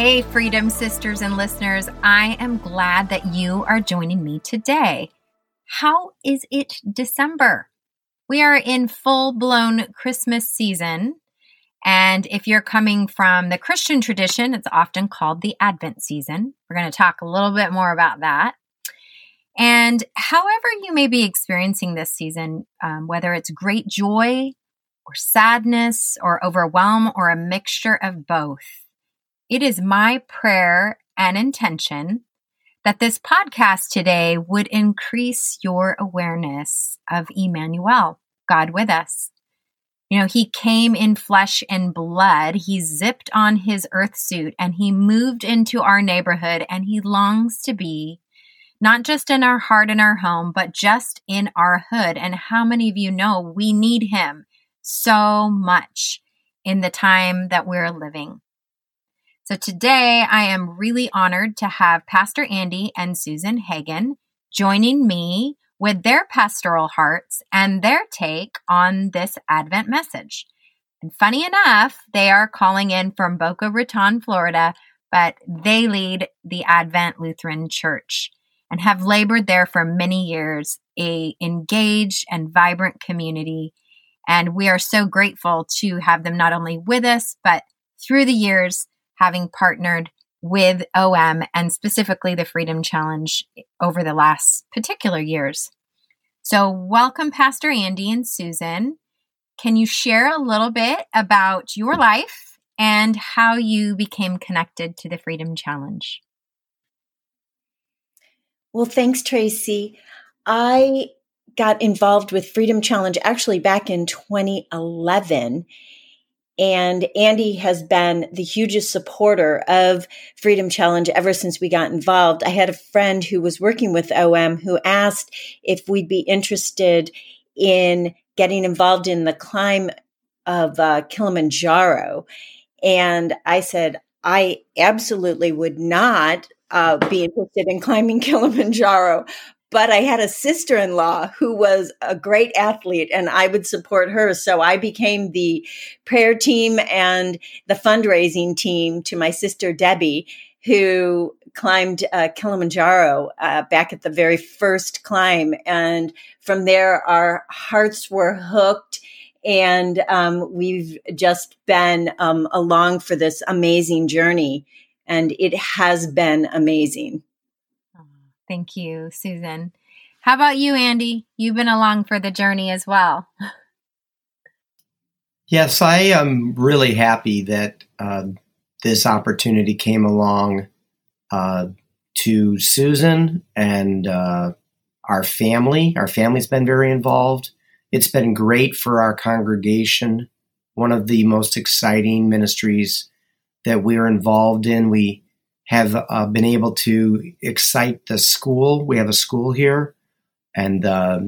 Hey, Freedom Sisters and listeners, I am glad that you are joining me today. How is it December? We are in full blown Christmas season. And if you're coming from the Christian tradition, it's often called the Advent season. We're going to talk a little bit more about that. And however you may be experiencing this season, um, whether it's great joy or sadness or overwhelm or a mixture of both, it is my prayer and intention that this podcast today would increase your awareness of Emmanuel, God with us. You know, he came in flesh and blood. He zipped on his earth suit and he moved into our neighborhood and he longs to be not just in our heart and our home, but just in our hood. And how many of you know we need him so much in the time that we're living? So today I am really honored to have Pastor Andy and Susan Hagen joining me with their pastoral hearts and their take on this Advent message. And funny enough, they are calling in from Boca Raton, Florida, but they lead the Advent Lutheran Church and have labored there for many years, a engaged and vibrant community. And we are so grateful to have them not only with us, but through the years having partnered with OM and specifically the Freedom Challenge over the last particular years. So, welcome, Pastor Andy and Susan. Can you share a little bit about your life and how you became connected to the Freedom Challenge? Well, thanks, Tracy. I got involved with Freedom Challenge actually back in 2011 and Andy has been the hugest supporter of Freedom Challenge ever since we got involved. I had a friend who was working with OM who asked if we'd be interested in getting involved in the climb of uh, Kilimanjaro. And I said, I absolutely would not uh, be interested in climbing Kilimanjaro, but I had a sister in law who was a great athlete and I would support her. So I became the prayer team and the fundraising team to my sister Debbie, who climbed uh, Kilimanjaro uh, back at the very first climb. And from there, our hearts were hooked. And um, we've just been um, along for this amazing journey. And it has been amazing. Thank you, Susan. How about you, Andy? You've been along for the journey as well. Yes, I am really happy that uh, this opportunity came along uh, to Susan and uh, our family. Our family's been very involved. It's been great for our congregation. One of the most exciting ministries that we're involved in. We have uh, been able to excite the school. We have a school here, and uh,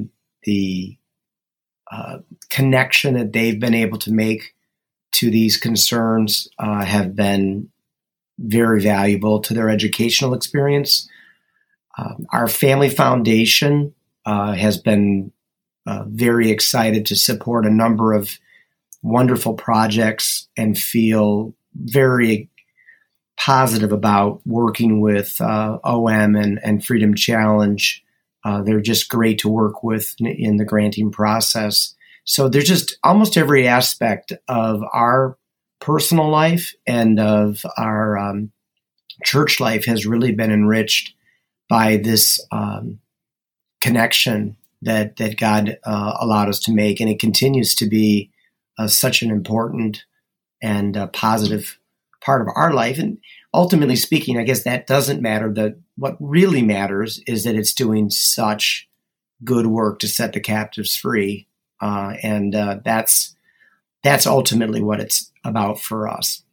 the uh, connection that they've been able to make to these concerns uh, have been very valuable to their educational experience. Um, our family foundation uh, has been uh, very excited to support a number of wonderful projects and feel very positive about working with uh, OM and, and Freedom Challenge. Uh, they're just great to work with in, the granting process. So there's just almost every aspect of our personal life and of our um, church life has really been enriched by this um, connection that that God uh, allowed us to make, and it continues to be uh, such an important and uh, positive part of our life. And ultimately speaking, I guess that doesn't matter. That what really matters is that it's doing such good work to set the captives free, uh, and uh, that's that's ultimately what it's about for us.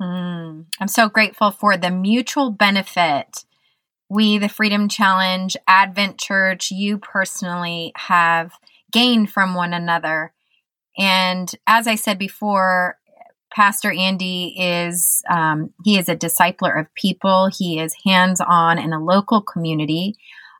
Mm, I'm so grateful for the mutual benefit we, the Freedom Challenge, Advent Church, you personally have gained from one another. And as I said before, Pastor Andy is um, he is a discipler of people. He is hands on in a local community,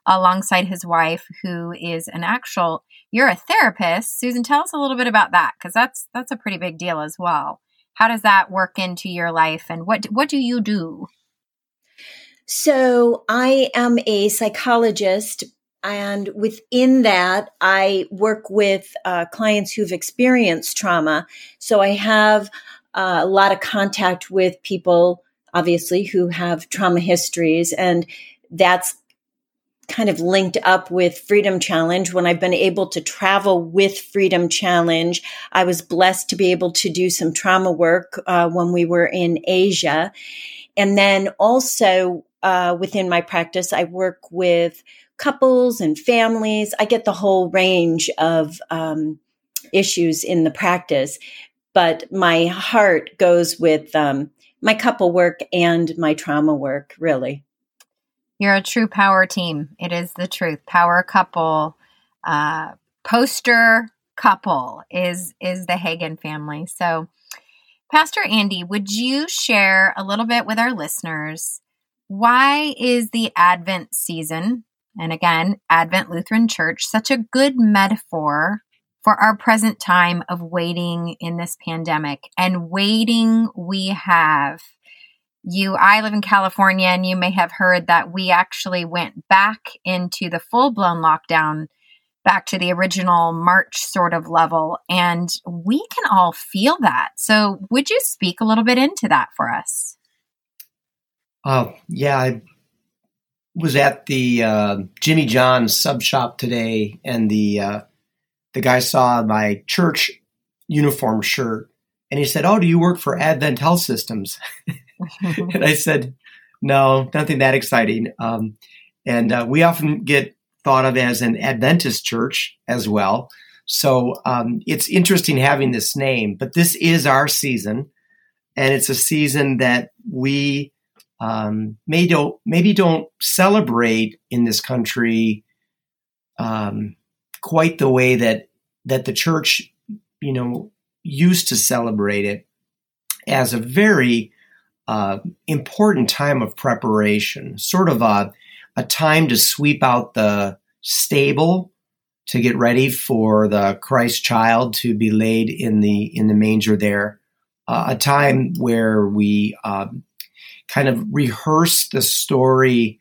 alongside his wife, who is an actual. You're a therapist, Susan. Tell us a little bit about that because that's that's a pretty big deal as well. How does that work into your life, and what what do you do? So I am a psychologist and within that, I work with uh, clients who've experienced trauma. So I have uh, a lot of contact with people, obviously, who have trauma histories. And that's kind of linked up with Freedom Challenge. When I've been able to travel with Freedom Challenge, I was blessed to be able to do some trauma work uh, when we were in Asia. And then also uh, within my practice, I work with couples and families. I get the whole range of um, issues in the practice, but my heart goes with um, my couple work and my trauma work, really. You're a true power team. It is the truth. Power couple, uh, poster couple is is the Hagen family. So, Pastor Andy, would you share a little bit with our listeners? Why is the Advent season and again, Advent Lutheran Church, such a good metaphor for our present time of waiting in this pandemic and waiting we have. You, I live in California, and you may have heard that we actually went back into the full blown lockdown, back to the original March sort of level. And we can all feel that. So, would you speak a little bit into that for us? Oh, yeah. I was at the uh, Jimmy John's sub shop today, and the uh, the guy saw my church uniform shirt, and he said, "Oh, do you work for Advent Health Systems?" and I said, "No, nothing that exciting." Um, and uh, we often get thought of as an Adventist church as well. So um, it's interesting having this name, but this is our season, and it's a season that we um, maybe don't maybe don't celebrate in this country um, quite the way that that the church, you know, used to celebrate it as a very uh, important time of preparation, sort of a a time to sweep out the stable to get ready for the Christ child to be laid in the in the manger there. Uh, a time where we um, kind of rehearse the story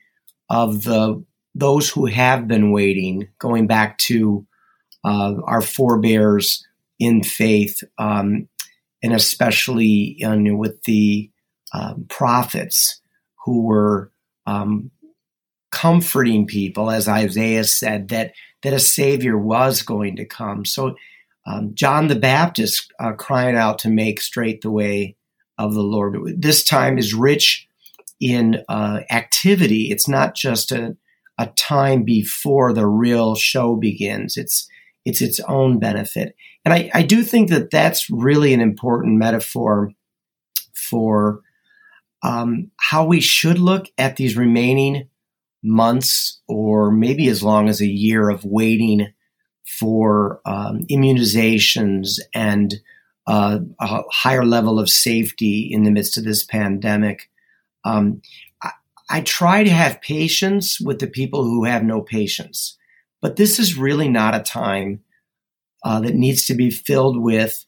of the those who have been waiting, going back to uh, our forebears in faith, um, and especially with the um, prophets who were um, comforting people, as Isaiah said, that that a Savior was going to come. So um, John the Baptist uh, crying out to make straight the way of the Lord. This time is rich in uh, activity. It's not just a, a time before the real show begins. It's it's its own benefit, and I, I do think that that's really an important metaphor for um, how we should look at these remaining months, or maybe as long as a year of waiting for um, immunizations and uh, a higher level of safety in the midst of this pandemic. Um, I, try to have patience with the people who have no patience, but this is really not a time uh, that needs to be filled with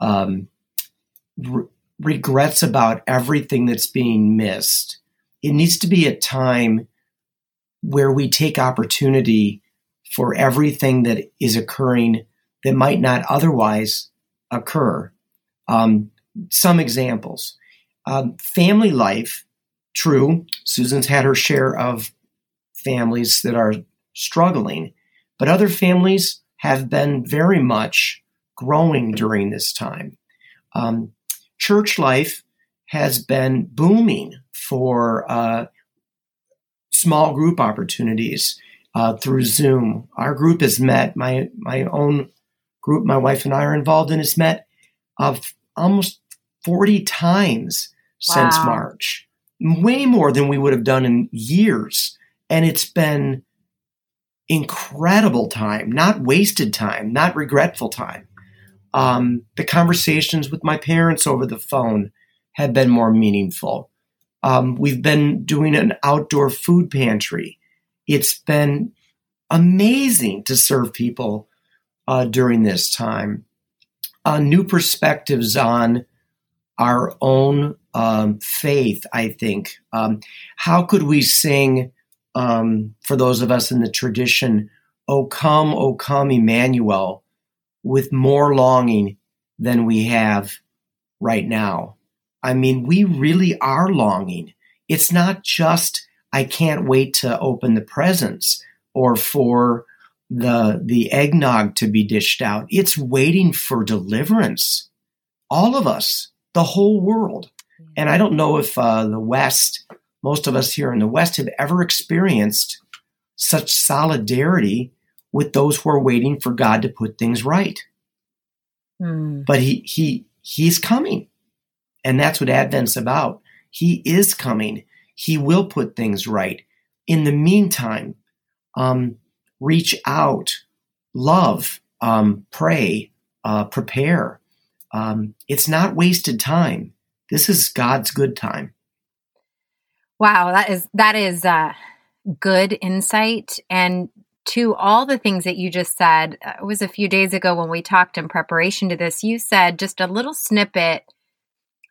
um, re- regrets about everything that's being missed. It needs to be a time where we take opportunity for everything that is occurring that might not otherwise occur. Um, some examples um, family life True, Susan's had her share of families that are struggling, but other families have been very much growing during this time. Um, church life has been booming for uh, small group opportunities uh, through Zoom. Our group has met, my, my own group, my wife and I are involved in, has met of almost 40 times wow. since March. Way more than we would have done in years. And it's been incredible time, not wasted time, not regretful time. Um, the conversations with my parents over the phone have been more meaningful. Um, we've been doing an outdoor food pantry. It's been amazing to serve people uh, during this time. Uh, new perspectives on our own um, faith, I think. Um, how could we sing, um, for those of us in the tradition, O come, O come, Emmanuel, with more longing than we have right now? I mean, we really are longing. It's not just, I can't wait to open the presents or for the the eggnog to be dished out. It's waiting for deliverance. All of us, the whole world. And I don't know if uh, the West, most of us here in the West, have ever experienced such solidarity with those who are waiting for God to put things right. Mm. But he he he's coming, and that's what Advent's about. He is coming. He will put things right. In the meantime, um, reach out, love, um, pray, uh, prepare. Um, it's not wasted time. This is God's good time. Wow, that is that is uh, good insight. And to all the things that you just said, uh, it was a few days ago when we talked in preparation to this. You said just a little snippet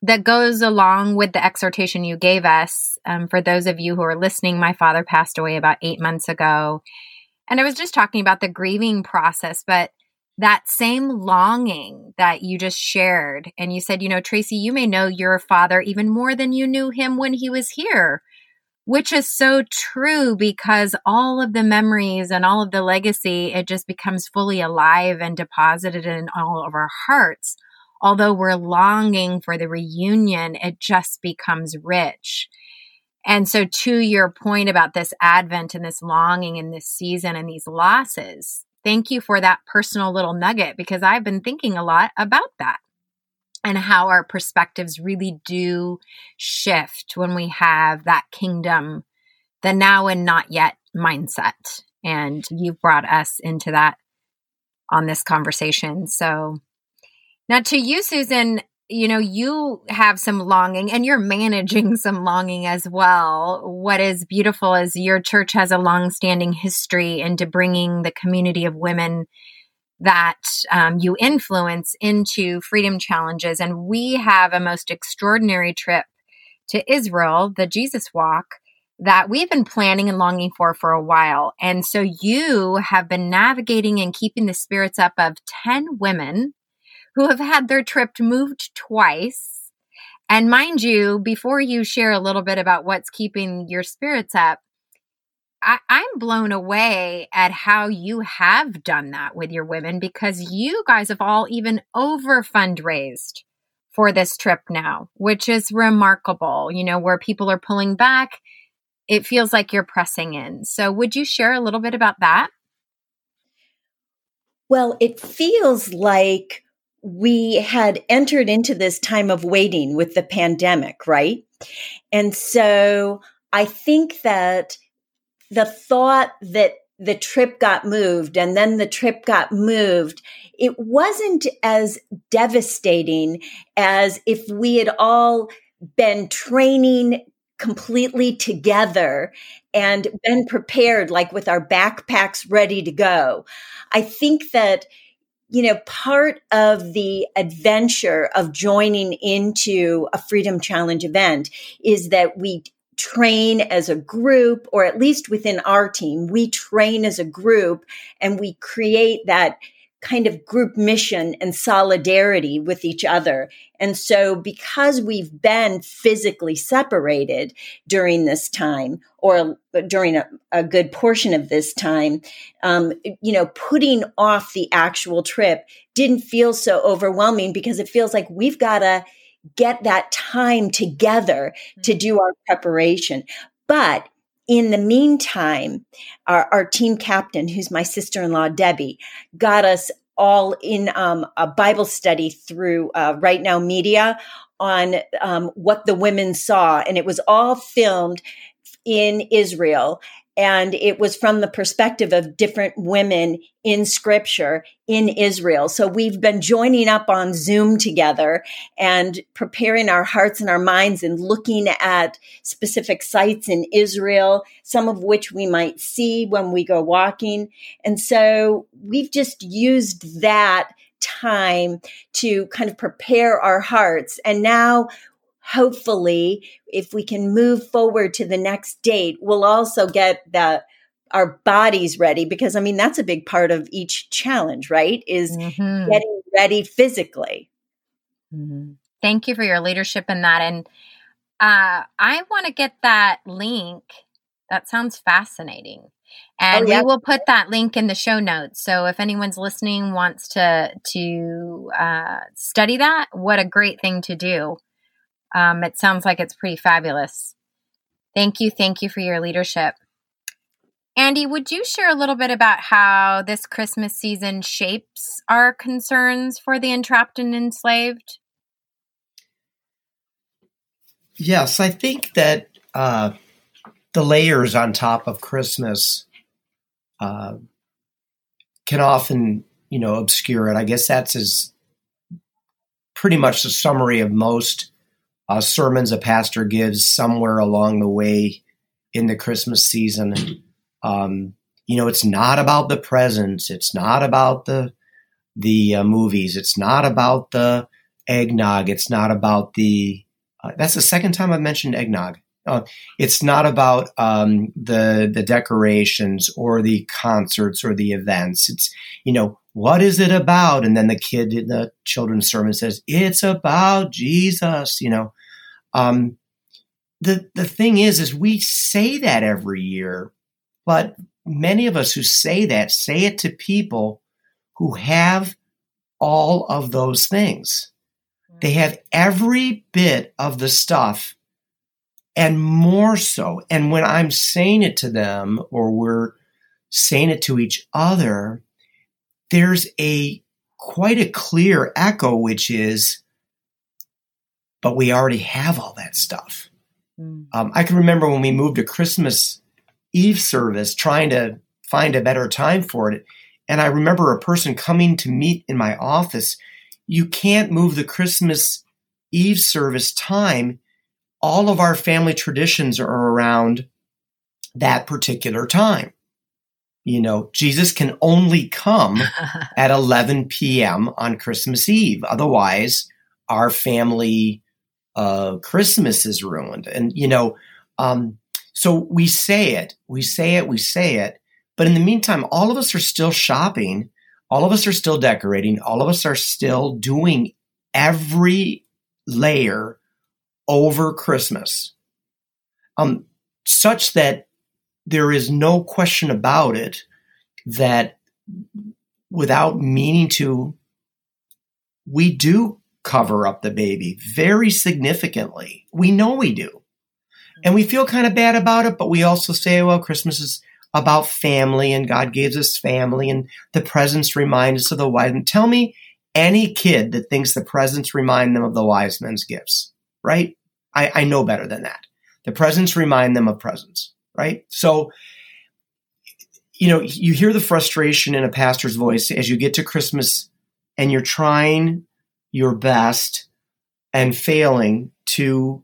that goes along with the exhortation you gave us. Um, for those of you who are listening, my father passed away about eight months ago. And I was just talking about the grieving process, but that same longing that you just shared, and you said, you know, Tracy, you may know your father even more than you knew him when he was here, which is so true because all of the memories and all of the legacy, it just becomes fully alive and deposited in all of our hearts. Although we're longing for the reunion, it just becomes rich. And so, to your point about this Advent and this longing and this season and these losses, thank you for that personal little nugget because I've been thinking a lot about that and how our perspectives really do shift when we have that kingdom, the now and not yet mindset. And you've brought us into that on this conversation. So, now to you, Susan, you know, you have some longing and you're managing some longing as well. What is beautiful is your church has a long-standing history into bringing the community of women that um, you influence into freedom challenges. And we have a most extraordinary trip to Israel, the Jesus Walk, that we've been planning and longing for for a while. And so you have been navigating and keeping the spirits up of 10 women who have had their trip moved twice. And mind you, before you share a little bit about what's keeping your spirits up, I, am blown away at how you have done that with your women because you guys have all even over fundraised for this trip now, which is remarkable. You know, where people are pulling back, it feels like you're pressing in. So, would you share a little bit about that? Well, it feels like we had entered into this time of waiting with the pandemic, right? And so I think that the thought that the trip got moved and then the trip got moved, it wasn't as devastating as if we had all been training completely together and been prepared, like with our backpacks ready to go. I think that you know, part of the adventure of joining into a Freedom Challenge event is that we train as a group, or at least within our team, we train as a group and we create that kind of group mission and solidarity with each other. And so because we've been physically separated during this time or during a, a good portion of this time, um, you know, putting off the actual trip didn't feel so overwhelming because it feels like we've got to get that time together to mm-hmm. do our preparation. But in the meantime, our, our team captain, who's my sister in law, Debbie, got us all in um, a Bible study through uh, Right Now Media on um, what the women saw, and it was all filmed in Israel and it was from the perspective of different women in scripture in Israel. So we've been joining up on Zoom together and preparing our hearts and our minds and looking at specific sites in Israel, some of which we might see when we go walking. And so we've just used that time to kind of prepare our hearts. And now hopefully if we can move forward to the next date we'll also get the our bodies ready because i mean that's a big part of each challenge right is mm-hmm. getting ready physically mm-hmm. thank you for your leadership in that and uh, i want to get that link that sounds fascinating and oh, yeah. we will put that link in the show notes so if anyone's listening wants to to uh, study that what a great thing to do um, it sounds like it's pretty fabulous. Thank you. Thank you for your leadership. Andy, would you share a little bit about how this Christmas season shapes our concerns for the entrapped and enslaved? Yes, I think that uh, the layers on top of Christmas uh, can often, you know, obscure it. I guess that's as pretty much the summary of most uh, sermons a pastor gives somewhere along the way in the Christmas season. Um, you know, it's not about the presents. It's not about the the uh, movies. It's not about the eggnog. It's not about the. Uh, that's the second time I've mentioned eggnog. Uh, it's not about um, the the decorations or the concerts or the events. It's you know what is it about? And then the kid in the children's sermon says, it's about Jesus, you know. Um, the, the thing is, is we say that every year, but many of us who say that say it to people who have all of those things. They have every bit of the stuff and more so. And when I'm saying it to them or we're saying it to each other, there's a quite a clear echo, which is, but we already have all that stuff. Mm. Um, I can remember when we moved to Christmas Eve service, trying to find a better time for it. And I remember a person coming to meet in my office. You can't move the Christmas Eve service time. All of our family traditions are around that particular time you know, Jesus can only come at 11 p.m. on Christmas Eve. Otherwise, our family uh, Christmas is ruined. And, you know, um, so we say it, we say it, we say it. But in the meantime, all of us are still shopping. All of us are still decorating. All of us are still doing every layer over Christmas. Um, such that there is no question about it that without meaning to, we do cover up the baby very significantly. We know we do. And we feel kind of bad about it, but we also say, well, Christmas is about family and God gives us family and the presents remind us of the wise men. Tell me any kid that thinks the presents remind them of the wise men's gifts, right? I, I know better than that. The presents remind them of presents right? So, you know, you hear the frustration in a pastor's voice as you get to Christmas and you're trying your best and failing to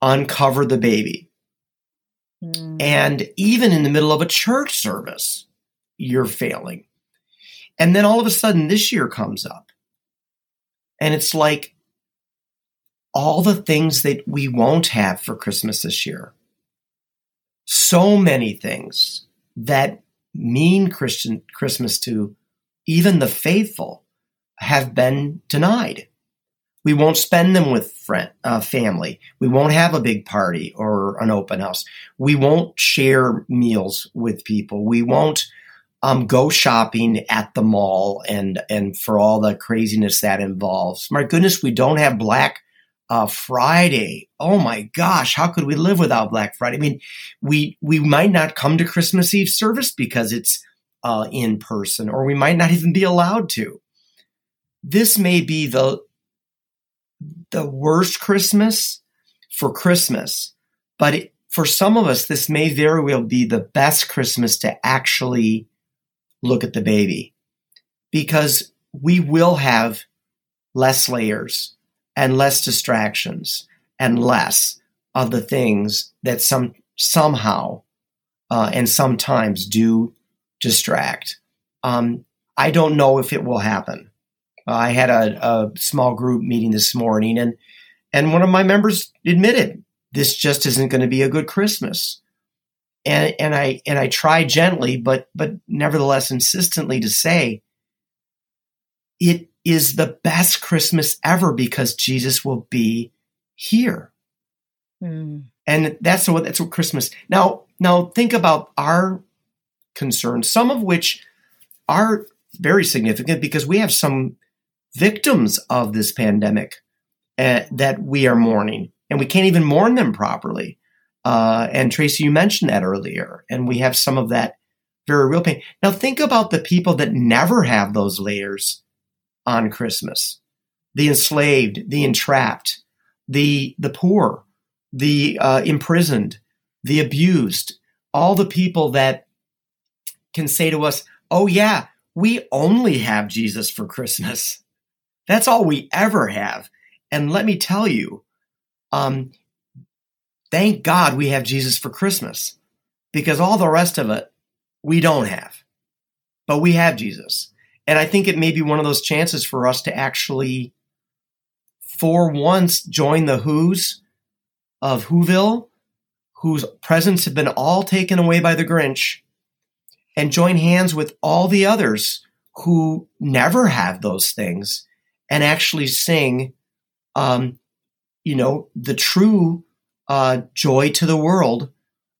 uncover the baby. Mm. And even in the middle of a church service, you're failing. And then all of a sudden, this year comes up. And it's like all the things that we won't have for Christmas this year so many things that mean Christian Christmas to even the faithful have been denied. We won't spend them with friend, uh, family. We won't have a big party or an open house. We won't share meals with people. We won't um, go shopping at the mall and and for all the craziness that involves. My goodness, we don't have Black uh, Friday. Oh my gosh, how could we live without Black Friday? I mean, we we might not come to Christmas Eve service because it's uh, in person, or we might not even be allowed to. This may be the the worst Christmas for Christmas, but it, for some of us, this may very well be the best Christmas to actually look at the baby because we will have less layers and less distractions and less of the things that some somehow uh, and sometimes do distract. Um, I don't know if it will happen. Uh, I had a, a, small group meeting this morning, and and one of my members admitted this just isn't going to be a good Christmas. And and I and I try gently, but but nevertheless insistently to say it is the best Christmas ever because Jesus will be here. Mm. And that's what that's what Christmas. Now now think about our concerns, some of which are very significant because we have some victims of this pandemic uh, that we are mourning, and we can't even mourn them properly. Uh, and Tracy, you mentioned that earlier, and we have some of that very real pain. Now, think about the people that never have those layers on Christmas: the enslaved, the entrapped, the the poor, the uh, imprisoned, the abused, all the people that can say to us, "Oh yeah, we only have Jesus for Christmas." That's all we ever have. And let me tell you, um, thank God we have Jesus for Christmas because all the rest of it we don't have. But we have Jesus. And I think it may be one of those chances for us to actually, for once, join the Whos of Whoville, whose presents have been all taken away by the Grinch, and join hands with all the others who never have those things and actually sing, um, you know, the true uh, joy to the world,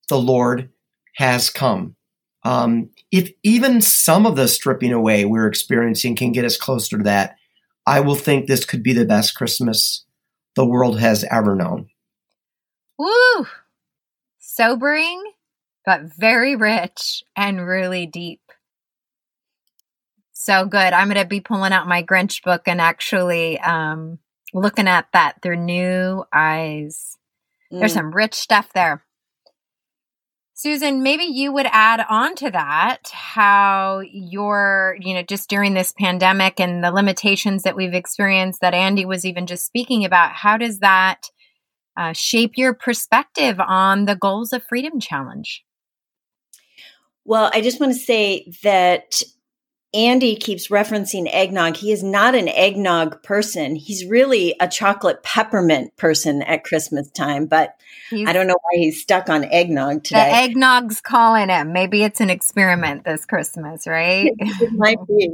the Lord has come. Um, if even some of the stripping away we're experiencing can get us closer to that, I will think this could be the best Christmas the world has ever known. Woo! Sobering, but very rich and really deep. So good. I'm going to be pulling out my Grinch book and actually um, looking at that through new eyes. Mm. There's some rich stuff there. Susan, maybe you would add on to that how you're, you know, just during this pandemic and the limitations that we've experienced that Andy was even just speaking about, how does that uh, shape your perspective on the Goals of Freedom Challenge? Well, I just want to say that Andy keeps referencing eggnog. He is not an eggnog person. He's really a chocolate peppermint person at Christmas time, but he's, I don't know why he's stuck on eggnog today. The eggnog's calling him. Maybe it's an experiment this Christmas, right? it might be.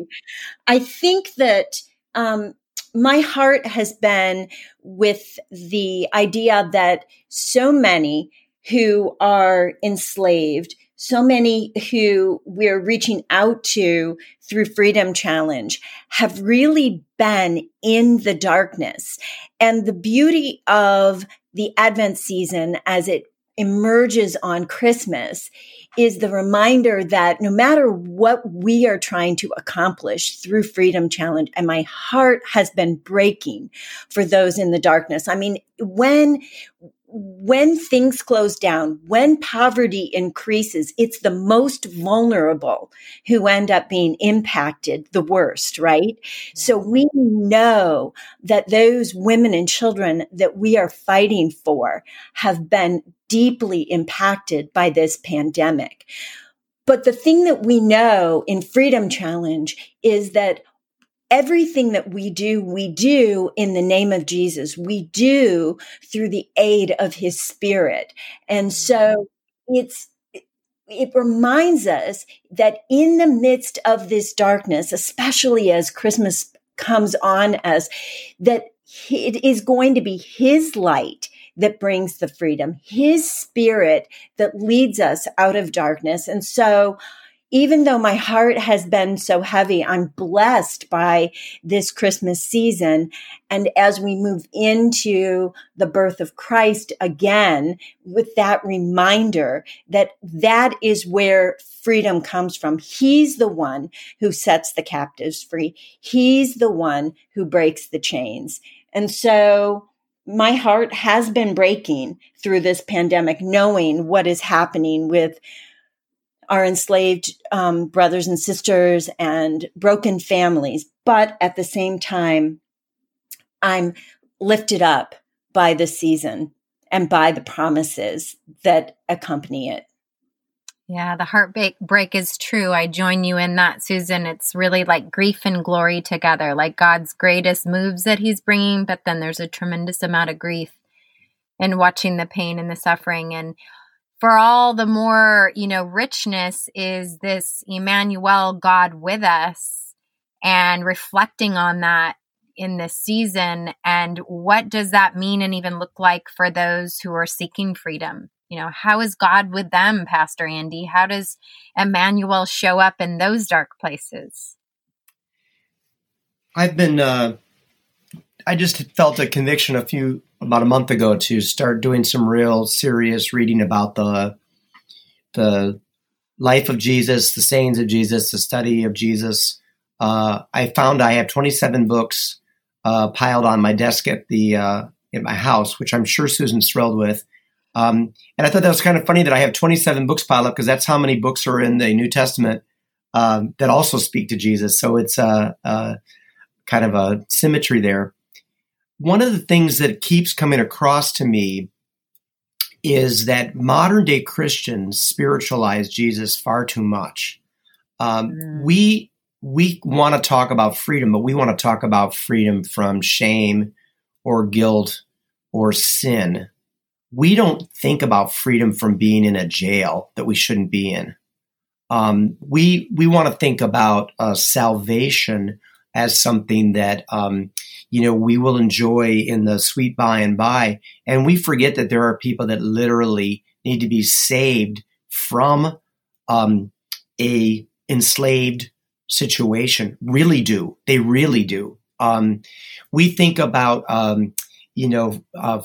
I think that um, my heart has been with the idea that so many who are enslaved so many who we're reaching out to through Freedom Challenge have really been in the darkness. And the beauty of the Advent season as it emerges on Christmas is the reminder that no matter what we are trying to accomplish through Freedom Challenge, and my heart has been breaking for those in the darkness. I mean, when when things close down, when poverty increases, it's the most vulnerable who end up being impacted the worst, right? So we know that those women and children that we are fighting for have been deeply impacted by this pandemic. But the thing that we know in Freedom Challenge is that everything that we do, we do in the name of Jesus. We do through the aid of his spirit. And so mm-hmm. it's, it reminds us that in the midst of this darkness, especially as Christmas comes on us, that it is going to be his light that brings the freedom, his spirit that leads us out of darkness. And so even though my heart has been so heavy, I'm blessed by this Christmas season. And as we move into the birth of Christ again, with that reminder that that is where freedom comes from. He's the one who sets the captives free. He's the one who breaks the chains. And so my heart has been breaking through this pandemic, knowing what is happening with our enslaved um, brothers and sisters and broken families. But at the same time, I'm lifted up by the season and by the promises that accompany it. Yeah, the heartbreak break is true. I join you in that, Susan. It's really like grief and glory together, like God's greatest moves that He's bringing, but then there's a tremendous amount of grief in watching the pain and the suffering. And for all the more, you know, richness is this Emmanuel God with us and reflecting on that in this season. And what does that mean and even look like for those who are seeking freedom? You know, how is God with them, Pastor Andy? How does Emmanuel show up in those dark places? I've been, uh, I just felt a conviction a few about a month ago to start doing some real serious reading about the the life of Jesus, the sayings of Jesus, the study of Jesus. Uh, I found I have 27 books uh, piled on my desk at the uh, at my house, which I'm sure Susan's thrilled with. Um, and I thought that was kind of funny that I have 27 books piled up because that's how many books are in the New Testament um, that also speak to Jesus. So it's a, a kind of a symmetry there one of the things that keeps coming across to me is that modern day Christians spiritualize Jesus far too much. Um, mm. We we want to talk about freedom, but we want to talk about freedom from shame or guilt or sin. We don't think about freedom from being in a jail that we shouldn't be in. Um, we we want to think about uh, salvation as something that um, you know we will enjoy in the sweet by and by, and we forget that there are people that literally need to be saved from um, a enslaved situation. Really do they really do? Um, we think about um, you know uh,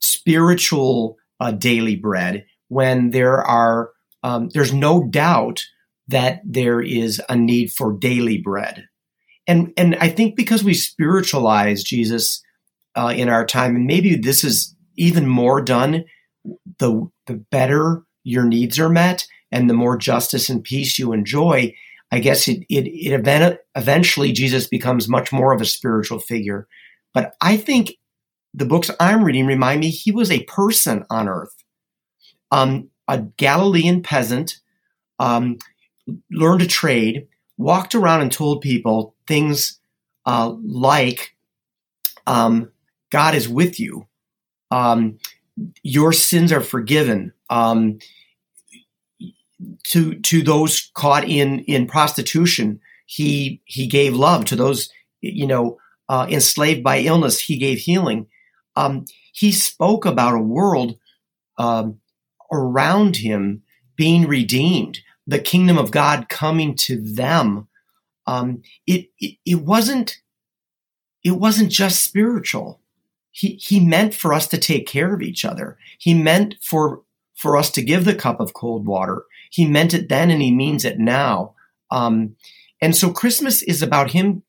spiritual uh, daily bread when there are um, there's no doubt that there is a need for daily bread and and I think because we spiritualize Jesus uh, in our time, and maybe this is even more done, the the better your needs are met, and the more justice and peace you enjoy. I guess it it, it eventually Jesus becomes much more of a spiritual figure. But I think the books I'm reading remind me he was a person on earth, um, a Galilean peasant, um, learned a trade, walked around and told people things uh, like um, God is with you, um, your sins are forgiven. Um, to to those caught in in prostitution, he he gave love to those you know uh, enslaved by illness. He gave healing. Um, he spoke about a world um, around him being redeemed the kingdom of God coming to them, um, it, it, it wasn't it wasn't just spiritual. He he meant for us to take care of each other. He meant for for us to give the cup of cold water. He meant it then, and he means it now. Um, and so Christmas is about him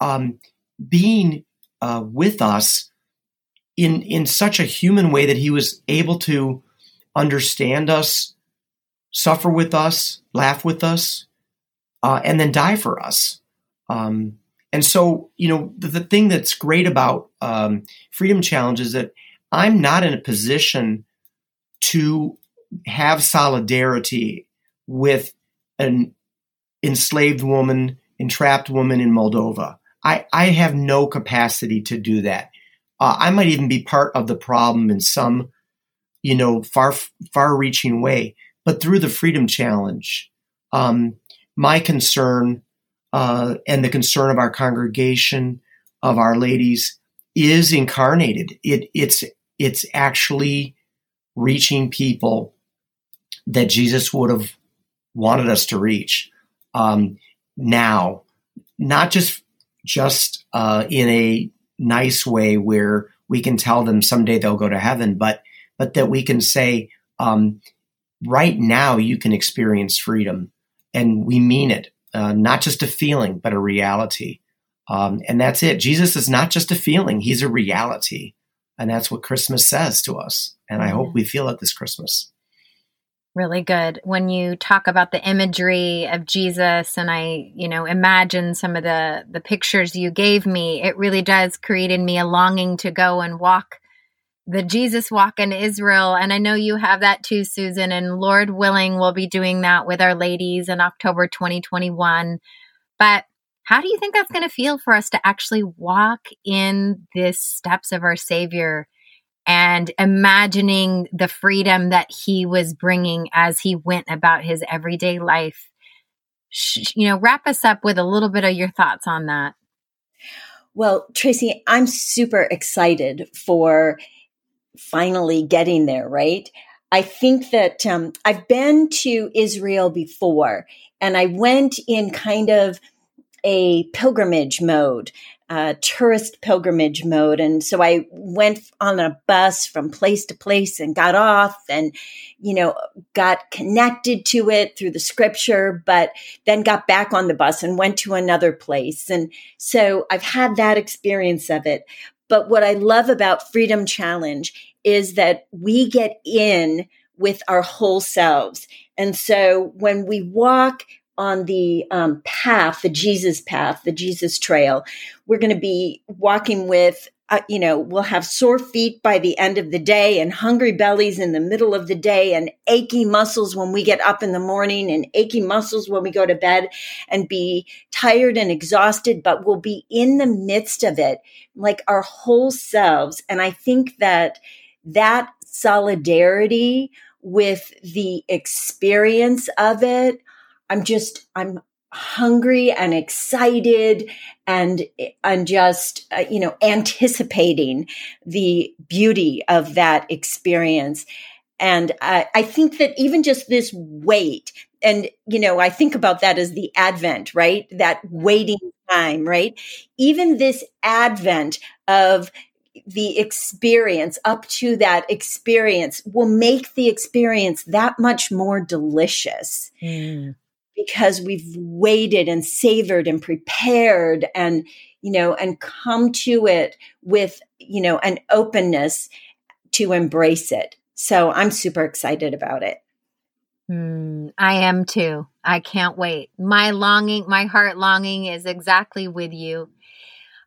um, being uh, with us in in such a human way that he was able to understand us suffer with us, laugh with us, uh, and then die for us. Um, and so, you know, the, the thing that's great about um, Freedom Challenge is that I'm not in a position to have solidarity with an enslaved woman, entrapped woman in Moldova. I, I have no capacity to do that. Uh, I might even be part of the problem in some, you know, far far reaching way. But through the Freedom Challenge, um, my concern uh, and the concern of our congregation, of our ladies, is incarnated. It, it's it's actually reaching people that Jesus would have wanted us to reach. Um, now, not just just uh, in a nice way where we can tell them someday they'll go to heaven, but but that we can say, um, right now you can experience freedom, and we mean it, uh, not just a feeling, but a reality. Um, and that's it. Jesus is not just a feeling; he's a reality, and that's what Christmas says to us. And I hope we feel it this Christmas really good when you talk about the imagery of Jesus and I, you know, imagine some of the the pictures you gave me, it really does create in me a longing to go and walk the Jesus walk in Israel and I know you have that too Susan and Lord willing we'll be doing that with our ladies in October 2021. But how do you think that's going to feel for us to actually walk in the steps of our savior? and imagining the freedom that he was bringing as he went about his everyday life. You know, wrap us up with a little bit of your thoughts on that. Well, Tracy, I'm super excited for finally getting there, right? I think that um, I've been to Israel before and I went in kind of a pilgrimage mode uh, tourist pilgrimage mode. And so I went on a bus from place to place and got off and, you know, got connected to it through the scripture, but then got back on the bus and went to another place. And so I've had that experience of it. But what I love about Freedom Challenge is that we get in with our whole selves. And so when we walk on the um, path, the Jesus path, the Jesus trail. We're going to be walking with, uh, you know, we'll have sore feet by the end of the day and hungry bellies in the middle of the day and achy muscles when we get up in the morning and achy muscles when we go to bed and be tired and exhausted, but we'll be in the midst of it, like our whole selves. And I think that that solidarity with the experience of it I'm just, I'm hungry and excited and and just uh, you know anticipating the beauty of that experience. And I, I think that even just this wait and you know i think about that as the advent right? That waiting time right? Even this advent of the experience up to that experience will make the experience that much more delicious. Mm because we've waited and savored and prepared and you know and come to it with you know an openness to embrace it. So i'm super excited about it. Mm, i am too. I can't wait. My longing my heart longing is exactly with you.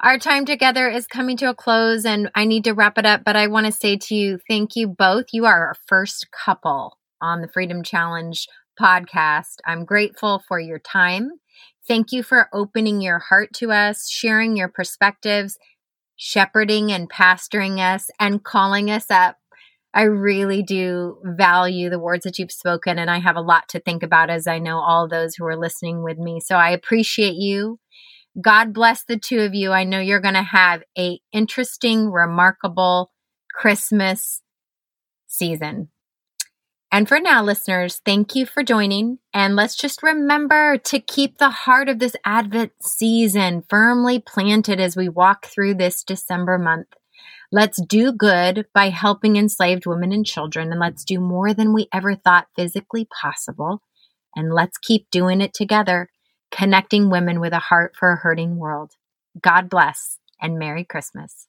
Our time together is coming to a close and I need to wrap it up, but I want to say to you, thank you both. You are our first couple on the Freedom Challenge podcast. I'm grateful for your time. Thank you for opening your heart to us, sharing your perspectives, shepherding and pastoring us, and calling us up. I really do value the words that you've spoken, and I have a lot to think about as I know all those who are listening with me. So I appreciate you. God bless the two of you. I know you're going to have a interesting, remarkable Christmas season. And for now, listeners, thank you for joining. And let's just remember to keep the heart of this Advent season firmly planted as we walk through this December month. Let's do good by helping enslaved women and children, and let's do more than we ever thought physically possible. And let's keep doing it together, connecting women with a heart for a hurting world. God bless and Merry Christmas.